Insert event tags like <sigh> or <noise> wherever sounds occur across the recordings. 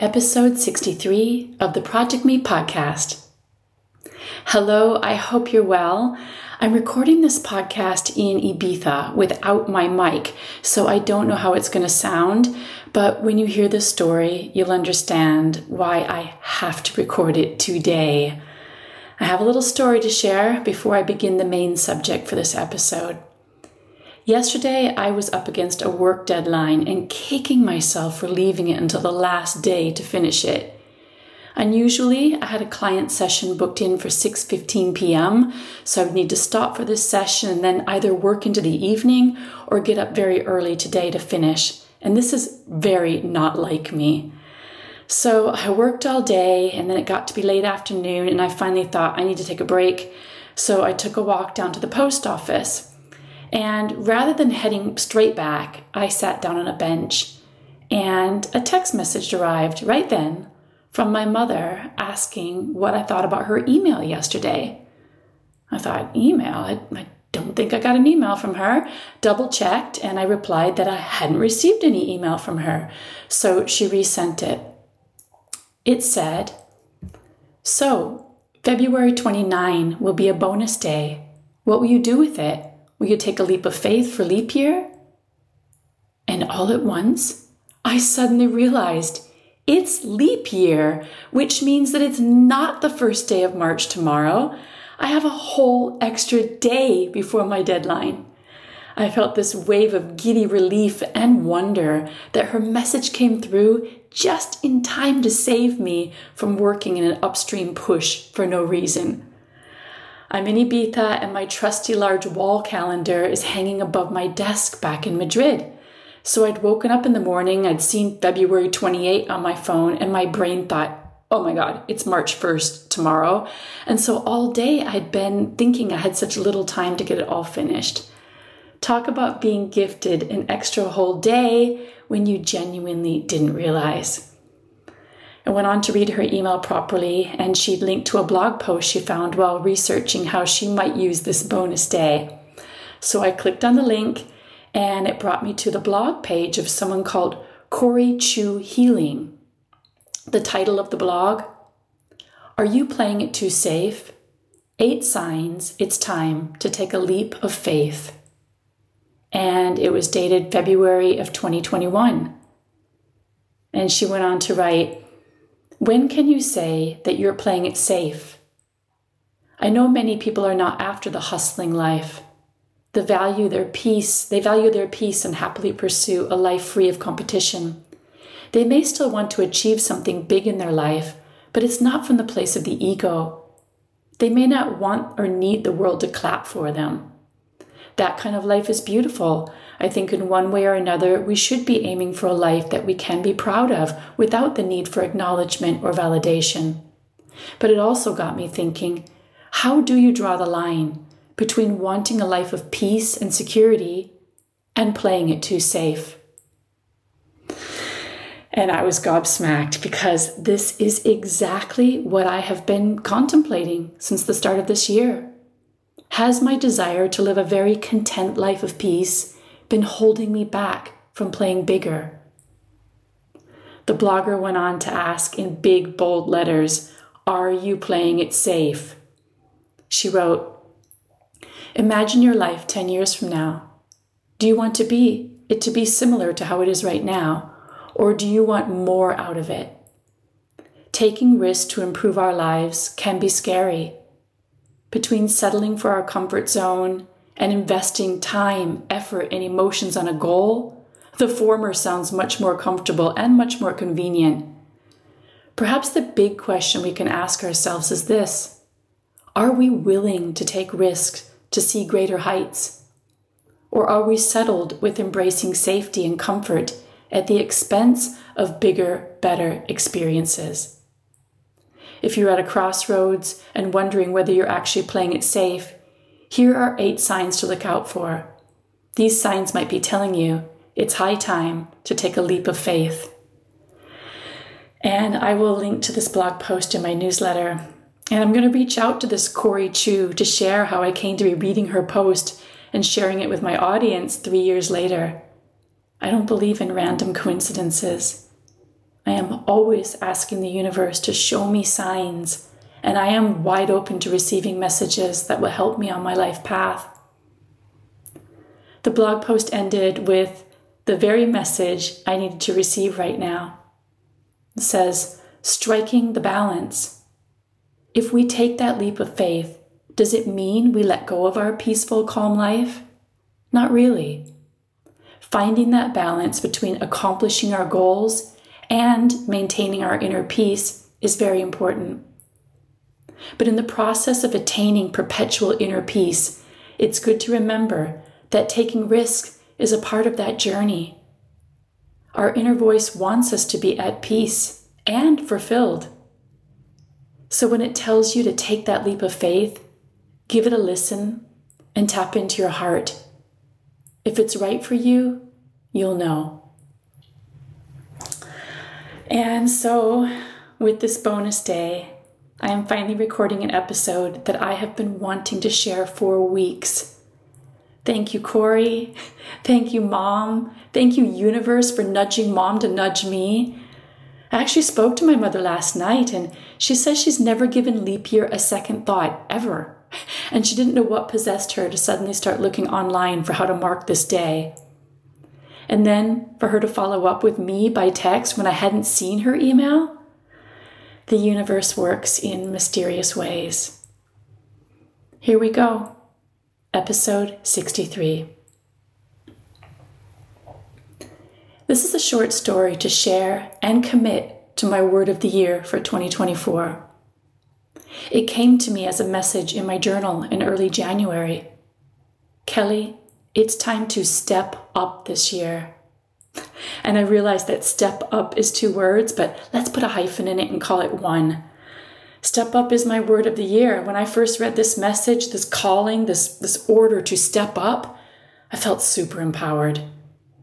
episode 63 of the Project Me podcast. Hello, I hope you're well. I'm recording this podcast in Ibiza without my mic, so I don't know how it's going to sound, but when you hear the story, you'll understand why I have to record it today. I have a little story to share before I begin the main subject for this episode. Yesterday, I was up against a work deadline and kicking myself for leaving it until the last day to finish it. Unusually, I had a client session booked in for 6:15 p.m., so I would need to stop for this session and then either work into the evening or get up very early today to finish. And this is very not like me. So I worked all day and then it got to be late afternoon and I finally thought I need to take a break. So I took a walk down to the post office. And rather than heading straight back, I sat down on a bench and a text message arrived right then from my mother asking what I thought about her email yesterday. I thought, email? I, I don't think I got an email from her. Double checked and I replied that I hadn't received any email from her. So she resent it. It said, So, February 29 will be a bonus day. What will you do with it? Will could take a leap of faith for leap year? And all at once, I suddenly realized it's leap year, which means that it's not the first day of March tomorrow. I have a whole extra day before my deadline. I felt this wave of giddy relief and wonder that her message came through just in time to save me from working in an upstream push for no reason. I'm in Ibiza and my trusty large wall calendar is hanging above my desk back in Madrid. So I'd woken up in the morning, I'd seen February 28 on my phone, and my brain thought, oh my God, it's March 1st tomorrow. And so all day I'd been thinking I had such little time to get it all finished. Talk about being gifted an extra whole day when you genuinely didn't realize. I went on to read her email properly, and she'd linked to a blog post she found while researching how she might use this bonus day. So I clicked on the link, and it brought me to the blog page of someone called Corey Chu Healing. The title of the blog Are You Playing It Too Safe? Eight Signs It's Time to Take a Leap of Faith and it was dated February of 2021. And she went on to write, When can you say that you're playing it safe? I know many people are not after the hustling life. They value their peace, they value their peace and happily pursue a life free of competition. They may still want to achieve something big in their life, but it's not from the place of the ego. They may not want or need the world to clap for them that kind of life is beautiful. I think in one way or another, we should be aiming for a life that we can be proud of without the need for acknowledgement or validation. But it also got me thinking how do you draw the line between wanting a life of peace and security and playing it too safe? And I was gobsmacked because this is exactly what I have been contemplating since the start of this year. Has my desire to live a very content life of peace been holding me back from playing bigger? The blogger went on to ask in big, bold letters, Are you playing it safe? She wrote, Imagine your life 10 years from now. Do you want to be it to be similar to how it is right now, or do you want more out of it? Taking risks to improve our lives can be scary between settling for our comfort zone and investing time, effort, and emotions on a goal, the former sounds much more comfortable and much more convenient. Perhaps the big question we can ask ourselves is this Are we willing to take risks to see greater heights? Or are we settled with embracing safety and comfort at the expense of bigger, better experiences? If you're at a crossroads and wondering whether you're actually playing it safe, here are eight signs to look out for. These signs might be telling you it's high time to take a leap of faith. And I will link to this blog post in my newsletter. And I'm going to reach out to this Corey Chu to share how I came to be reading her post and sharing it with my audience three years later. I don't believe in random coincidences. I am always asking the universe to show me signs, and I am wide open to receiving messages that will help me on my life path. The blog post ended with the very message I needed to receive right now. It says, striking the balance. If we take that leap of faith, does it mean we let go of our peaceful, calm life? Not really. Finding that balance between accomplishing our goals and maintaining our inner peace is very important. But in the process of attaining perpetual inner peace, it's good to remember that taking risk is a part of that journey. Our inner voice wants us to be at peace and fulfilled. So when it tells you to take that leap of faith, give it a listen and tap into your heart. If it's right for you, you'll know. And so, with this bonus day, I am finally recording an episode that I have been wanting to share for weeks. Thank you, Corey. <laughs> Thank you, Mom. Thank you, Universe, for nudging Mom to nudge me. I actually spoke to my mother last night, and she says she's never given leap year a second thought, ever. <laughs> And she didn't know what possessed her to suddenly start looking online for how to mark this day. And then for her to follow up with me by text when I hadn't seen her email? The universe works in mysterious ways. Here we go. Episode 63. This is a short story to share and commit to my word of the year for 2024. It came to me as a message in my journal in early January. Kelly, it's time to step up this year. And I realized that step up is two words, but let's put a hyphen in it and call it one. Step up is my word of the year. When I first read this message, this calling, this, this order to step up, I felt super empowered.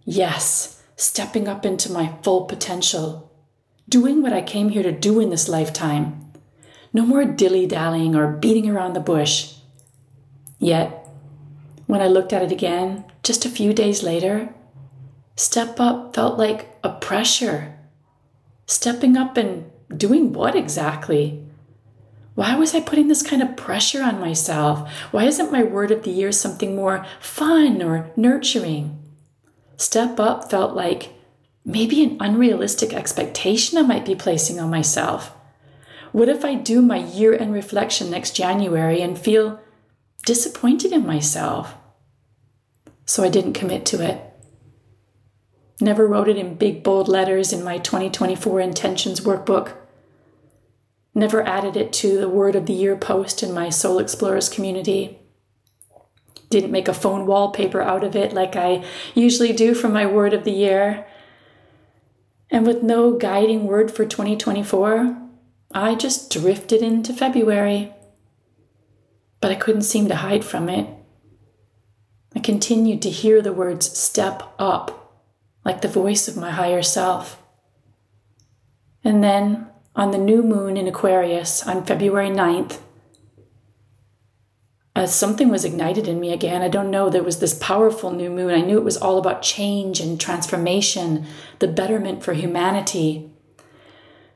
Yes, stepping up into my full potential. Doing what I came here to do in this lifetime. No more dilly dallying or beating around the bush. Yet, when I looked at it again, just a few days later, step up felt like a pressure. Stepping up and doing what exactly? Why was I putting this kind of pressure on myself? Why isn't my word of the year something more fun or nurturing? Step up felt like maybe an unrealistic expectation I might be placing on myself. What if I do my year end reflection next January and feel disappointed in myself? So I didn't commit to it. Never wrote it in big bold letters in my 2024 intentions workbook Never added it to the word of the year post in my Soul Explorers community. Didn't make a phone wallpaper out of it like I usually do for my word of the year. And with no guiding word for 2024, I just drifted into February. But I couldn't seem to hide from it. I continued to hear the words step up, like the voice of my higher self. And then on the new moon in Aquarius on February 9th, uh, something was ignited in me again. I don't know. There was this powerful new moon. I knew it was all about change and transformation, the betterment for humanity.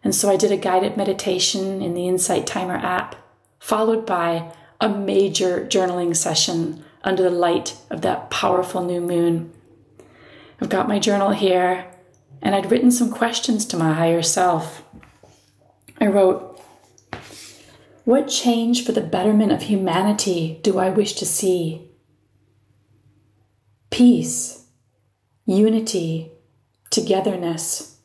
And so I did a guided meditation in the Insight Timer app, followed by a major journaling session under the light of that powerful new moon. I've got my journal here, and I'd written some questions to my higher self. I wrote, What change for the betterment of humanity do I wish to see? Peace, unity, togetherness,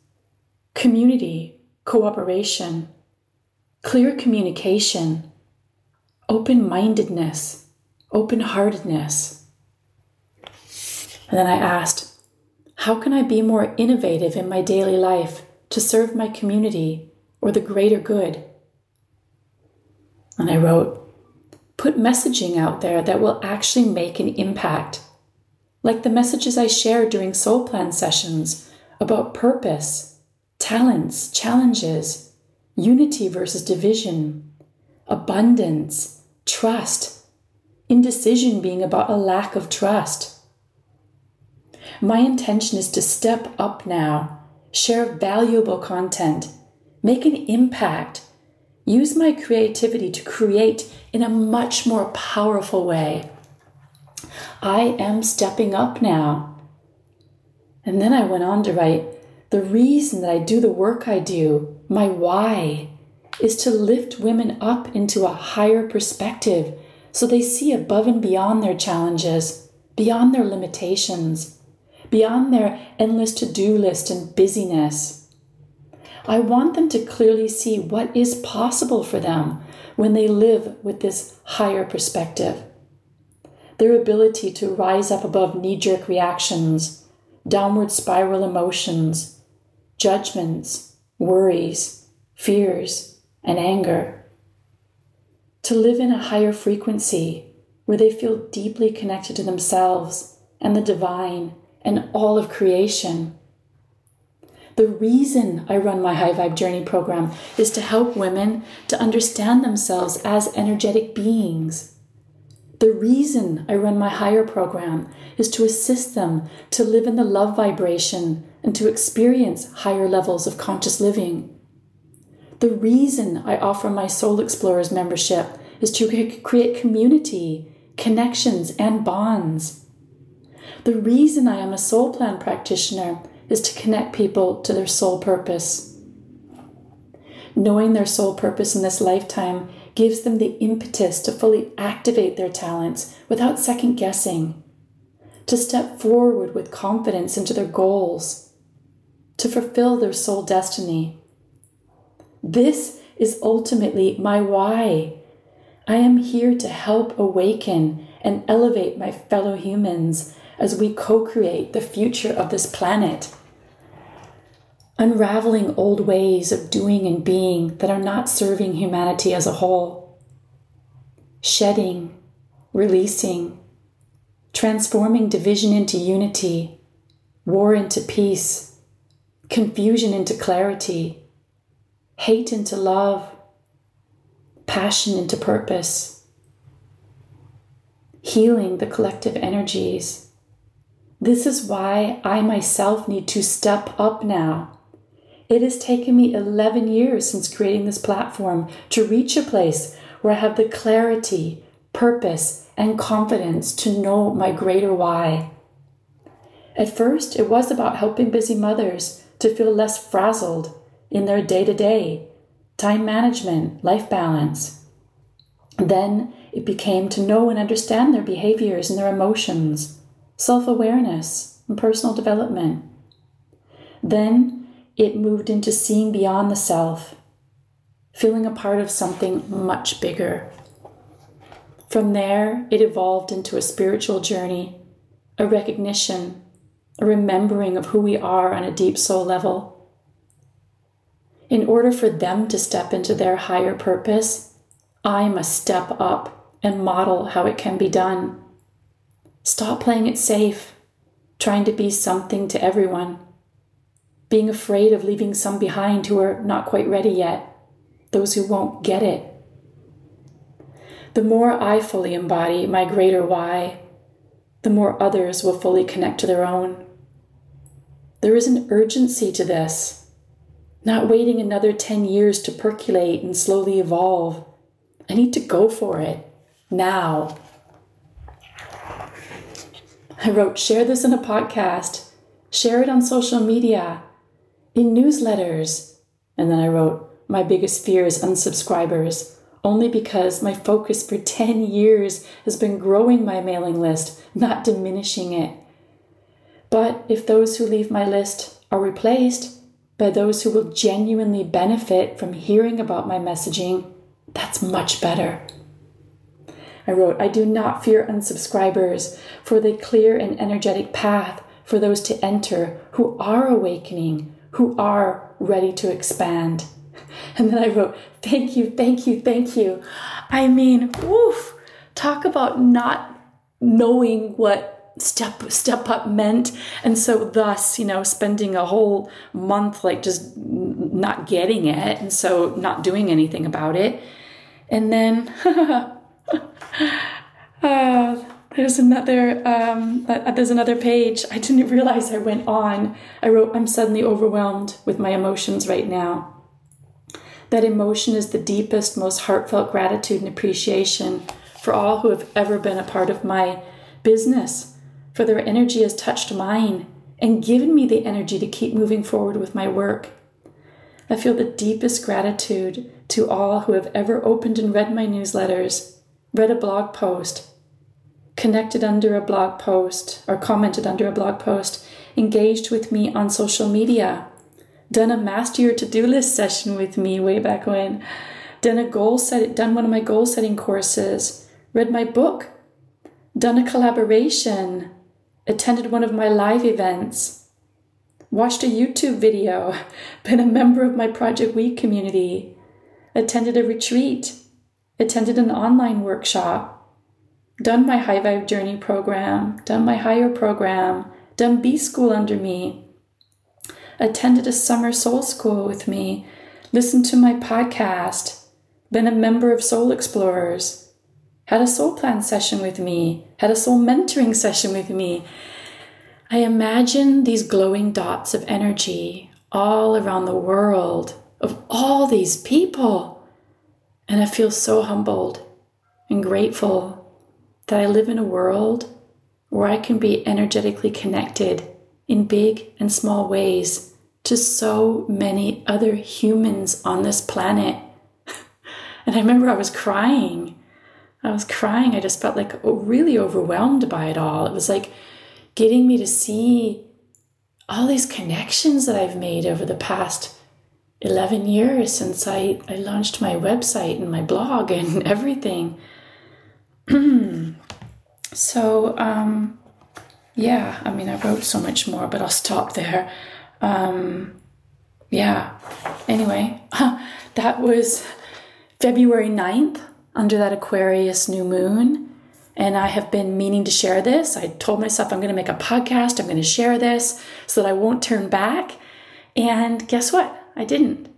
community, cooperation, clear communication, open mindedness, open heartedness. And then I asked, How can I be more innovative in my daily life to serve my community or the greater good. And I wrote, put messaging out there that will actually make an impact, like the messages I share during soul plan sessions about purpose, talents, challenges, unity versus division, abundance, trust, indecision being about a lack of trust. My intention is to step up now share valuable content, make an impact, use my creativity to create in a much more powerful way. I am stepping up now. And then I went on to write the reason that I do the work I do, my why, is to lift women up into a higher perspective so they see above and beyond their challenges, beyond their limitations, beyond their endless to do list and busyness. I want them to clearly see what is possible for them when they live with this higher perspective. Their ability to rise up above knee jerk reactions, downward spiral emotions, judgments, worries, fears, and anger. To live in a higher frequency where they feel deeply connected to themselves and the divine and all of creation. The reason I run my High Vibe Journey program is to help women to understand themselves as energetic beings. The reason I run my higher program is to assist them to live in the love vibration and to experience higher levels of conscious living. The reason I offer my Soul Explorers membership is to create community, connections, and bonds. The reason I am a soul plan practitioner is to connect people to their soul purpose. Knowing their soul purpose in this lifetime gives them the impetus to fully activate their talents without second guessing, to step forward with confidence into their goals, to fulfill their soul destiny. This is ultimately my why. I am here to help awaken and elevate my fellow humans as we co create the future of this planet. Unraveling old ways of doing and being that are not serving humanity as a whole. Shedding, releasing, transforming division into unity, war into peace, confusion into clarity, hate into love, passion into purpose, healing the collective energies this is why I myself need to step up now. It has taken me 11 years since creating this platform to reach a place where I have the clarity, purpose, and confidence to know my greater why. At first, it was about helping busy mothers to feel less frazzled in their day to day, time management, life balance. Then it became to know and understand their behaviors and their emotions self awareness, and personal development. Then it moved into seeing beyond the self, feeling a part of something much bigger. From there, it evolved into a spiritual journey, a recognition, a remembering of who we are on a deep soul level. In order for them to step into their higher purpose, I must step up and model how it can be done. Stop playing it safe, trying to be something to everyone, being afraid of leaving some behind who are not quite ready yet, those who won't get it. The more I fully embody my greater why, the more others will fully connect to their own. There is an urgency to this, not waiting another 10 years to percolate and slowly evolve. I need to go for it now. I wrote, share this in a podcast, share it on social media, in newsletters. And then I wrote, my biggest fear is unsubscribers, only because my focus for 10 years has been growing my mailing list, not diminishing it. But if those who leave my list are replaced by those who will genuinely benefit from hearing about my messaging, that's much better. I wrote, I do not fear unsubscribers, for they clear an energetic path for those to enter who are awakening, who are ready to expand. <laughs> And then I wrote, Thank you, thank you, thank you. I mean, woof, talk about not knowing what step step up meant and so thus you know spending a whole month like just not getting it and so not doing anything about it and then <laughs> uh, there's another um, uh, there's another page. I didn't realize I went on. I wrote, "I'm suddenly overwhelmed with my emotions right now." That emotion is the deepest, most heartfelt gratitude and appreciation for all who have ever been a part of my business, for their energy has touched mine and given me the energy to keep moving forward with my work. I feel the deepest gratitude to all who have ever opened and read my newsletters, read a blog post, connected under a blog post, or commented under a blog post, engaged with me on social media, done a master your to-do list session with me way back when, done a goal set done one of my goal setting courses, read my book, done a collaboration, attended one of my live events, watched a YouTube video, <laughs> been a member of my Project Me community, attended a retreat, attended an online workshop, done my High Vibe Journey program, done my higher program, done B School under me, attended a summer soul school with me, listened to my podcast, been a member of Soul Explorers, had a soul plan session with me, had a soul mentoring session with me. I imagine these glowing dots of energy all around the world of all these people. And I feel so humbled and grateful that I live in a world where I can be energetically connected in big and small ways to so many other humans on this planet. <laughs> and I remember I was crying. I was crying. I just felt like really overwhelmed by it all. It was like getting me to see all these connections that I've made over the past 11 years since I, I launched my website and my blog and <laughs> everything. <clears throat> so, um, yeah, I mean, I wrote so much more, but I'll stop there. Um, yeah, anyway, <laughs> that was February 9th under that Aquarius new moon. And I have been meaning to share this. I told myself I'm going to make a podcast, I'm going to share this so that I won't turn back. And guess what? I didn't.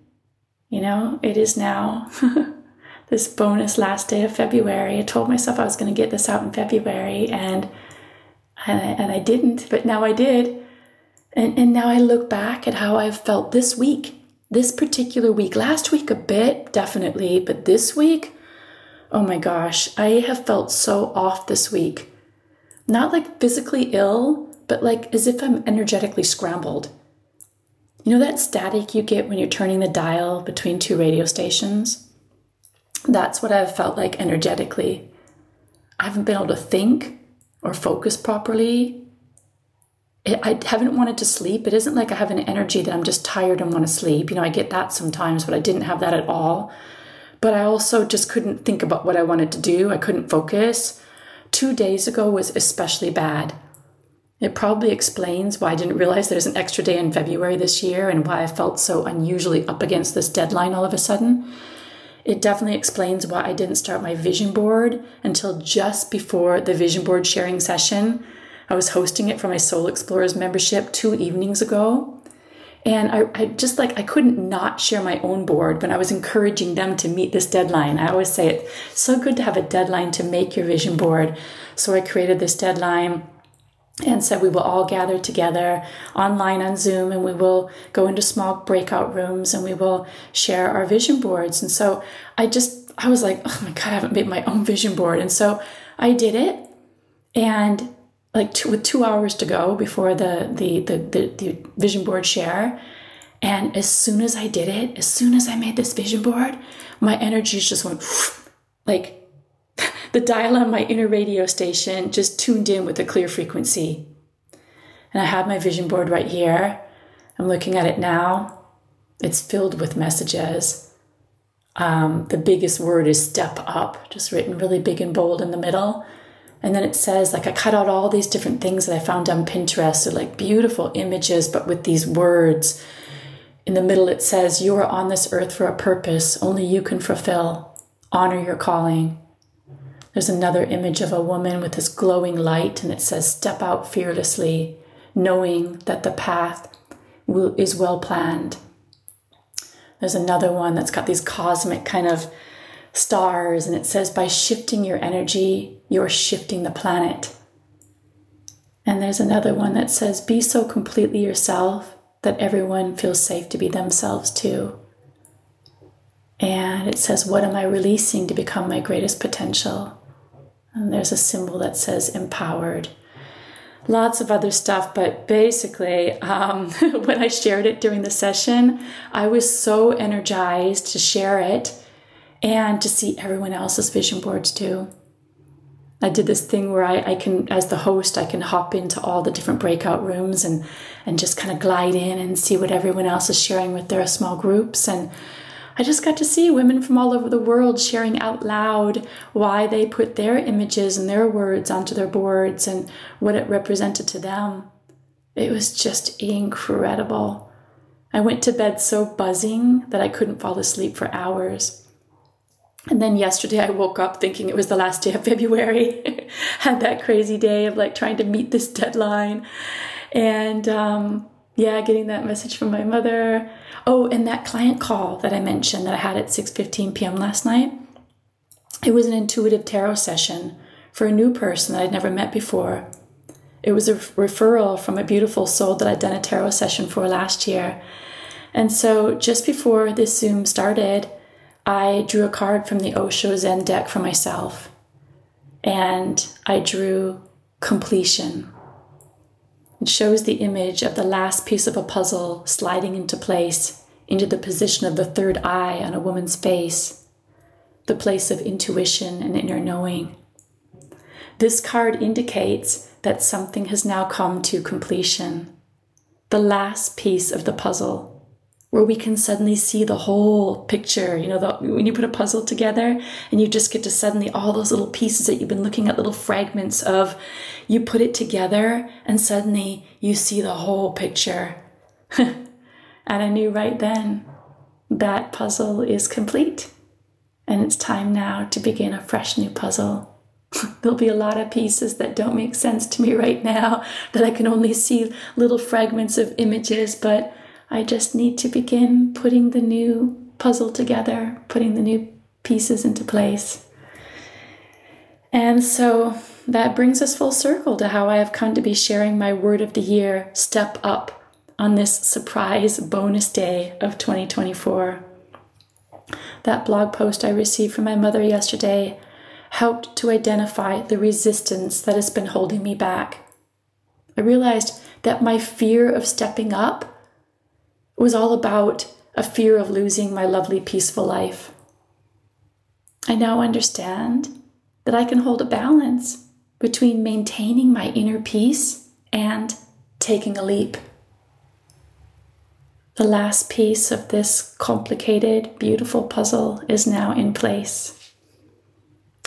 You know, it is now <laughs> this bonus last day of February. I told myself I was going to get this out in February and and I, didn't, but now I did. And, and now I look back at how I've felt this week, this particular week. Last week, a bit, definitely, but this week, oh my gosh, I have felt so off this week. Not like physically ill, but like as if I'm energetically scrambled. You know that static you get when you're turning the dial between two radio stations? That's what I've felt like energetically. I haven't been able to think or focus properly. I haven't wanted to sleep. It isn't like I have an energy that I'm just tired and want to sleep. You know, I get that sometimes, but I didn't have that at all. But I also just couldn't think about what I wanted to do. I couldn't focus. Two days ago was especially bad. It probably explains why I didn't realize there's an extra day in February this year and why I felt so unusually up against this deadline all of a sudden. It definitely explains why I didn't start my vision board until just before the vision board sharing session. I was hosting it for my Soul Explorers membership two evenings ago. And I, I, just like, I couldn't not share my own board when I was encouraging them to meet this deadline. I always say it's so good to have a deadline to make your vision board. So I created this deadline and said we will all gather together online on Zoom and we will go into small breakout rooms and we will share our vision boards. And so I just, I was like, oh my God, I haven't made my own vision board. And so I did it. And like two, with two hours to go before the, the, the, the, the vision board share. And as soon as I did it, as soon as I made this vision board, my energies just went <sniffs> like <laughs> the dial on my inner radio station just tuned in with a clear frequency. And I have my vision board right here. I'm looking at it now. It's filled with messages. Um, the biggest word is step up, just written really big and bold in the middle. And then it says, like, I cut out all these different things that I found on Pinterest. So, like, beautiful images, but with these words. In the middle, it says, You are on this earth for a purpose only you can fulfill. Honor your calling. There's another image of a woman with this glowing light, and it says, Step out fearlessly, knowing that the path will, is well planned. There's another one that's got these cosmic kind of stars, and it says, by shifting your energy, you're shifting the planet. And there's another one that says, be so completely yourself that everyone feels safe to be themselves too. And it says, What am I releasing to become my greatest potential? And there's a symbol that says empowered. Lots of other stuff, but basically, um, <laughs> when I shared it during the session, I was so energized to share it and to see everyone else's vision boards too. I did this thing where I, I can, as the host, I can hop into all the different breakout rooms and, and just kind of glide in and see what everyone else is sharing with their small groups. And I just got to see women from all over the world sharing out loud why they put their images and their words onto their boards and what it represented to them. It was just incredible. I went to bed so buzzing that I couldn't fall asleep for hours. And then yesterday I woke up thinking it was the last day of <laughs> February. <laughs> Had that crazy day of like trying to meet this deadline. And um, yeah, getting that message from my mother. Oh, and that client call that I mentioned that I had at 6:15 p.m. last night. It was an intuitive tarot session for a new person that I'd never met before. It was a referral from a beautiful soul that I'd done a tarot session for last year. And so just before this Zoom started, I drew a card from the Osho Zen deck for myself. And I drew completion. It shows the image of the last piece of a puzzle sliding into place, into the position of the third eye on a woman's face, the place of intuition and inner knowing. This card indicates that something has now come to completion, the last piece of the puzzle where we can suddenly see the whole picture. You know, the, when you put a puzzle together and you just get to suddenly all those little pieces that you've been looking at, little fragments of, you put it together and suddenly you see the whole picture. <laughs> and I knew right then that puzzle is complete. And it's time now to begin a fresh new puzzle. <laughs> There'll be a lot of pieces that don't make sense to me right now, that I can only see little fragments of images, but I just need to begin putting the new puzzle together, putting the new pieces into place. And so that brings us full circle to how I have come to be sharing my word of the year, Step Up, on this surprise bonus day of 2024. That blog post I received from my mother yesterday helped to identify the resistance that has been holding me back. I realized that my fear of stepping up was all about a fear of losing my lovely, peaceful life. I now understand that I can hold a balance between maintaining my inner peace and taking a leap. The last piece of this complicated, beautiful puzzle is now in place.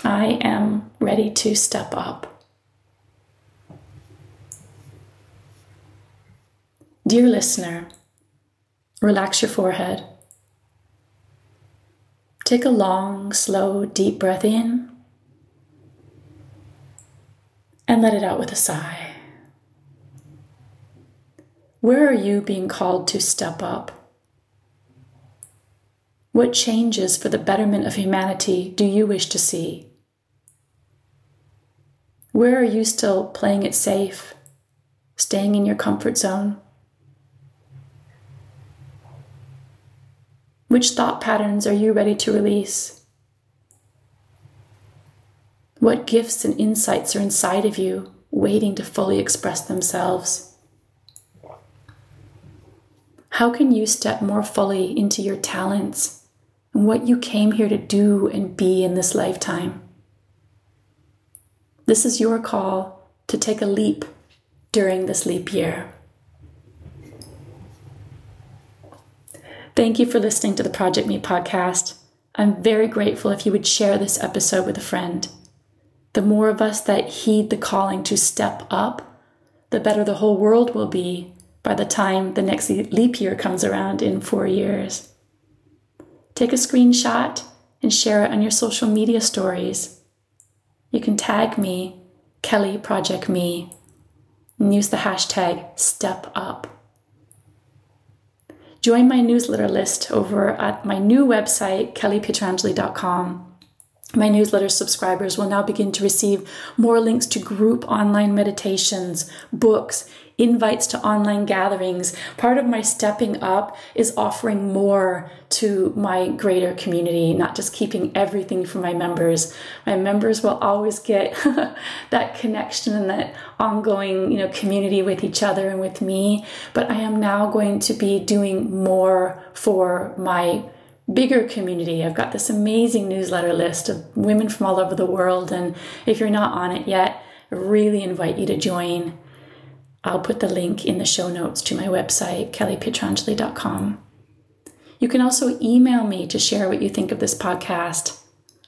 I am ready to step up. Dear listener, Relax your forehead. Take a long, slow, deep breath in and let it out with a sigh. Where are you being called to step up? What changes for the betterment of humanity do you wish to see? Where are you still playing it safe, staying in your comfort zone? Which thought patterns are you ready to release? What gifts and insights are inside of you, waiting to fully express themselves? How can you step more fully into your talents and what you came here to do and be in this lifetime? This is your call to take a leap during this leap year. Thank you for listening to the Project Me podcast. I'm very grateful if you would share this episode with a friend. The more of us that heed the calling to step up, the better the whole world will be by the time the next leap year comes around in four years. Take a screenshot and share it on your social media stories. You can tag me, Kelly Project Me, and use the hashtag StepUp. Join my newsletter list over at my new website, kellypietrangeli.com. My newsletter subscribers will now begin to receive more links to group online meditations, books, invites to online gatherings. Part of my stepping up is offering more to my greater community, not just keeping everything for my members. My members will always get <laughs> that connection and that ongoing, you know, community with each other and with me, but I am now going to be doing more for my bigger community. I've got this amazing newsletter list of women from all over the world and if you're not on it yet, I really invite you to join. I'll put the link in the show notes to my website, kellypietrangeli.com. You can also email me to share what you think of this podcast.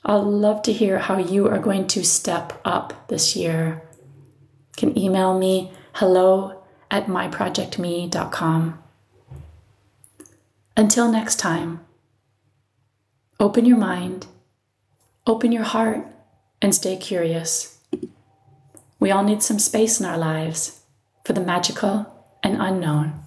I'll love to hear how you are going to step up this year. You can email me hello at myprojectme.com. Until next time, open your mind, open your heart, and stay curious. We all need some space in our lives for the magical and unknown.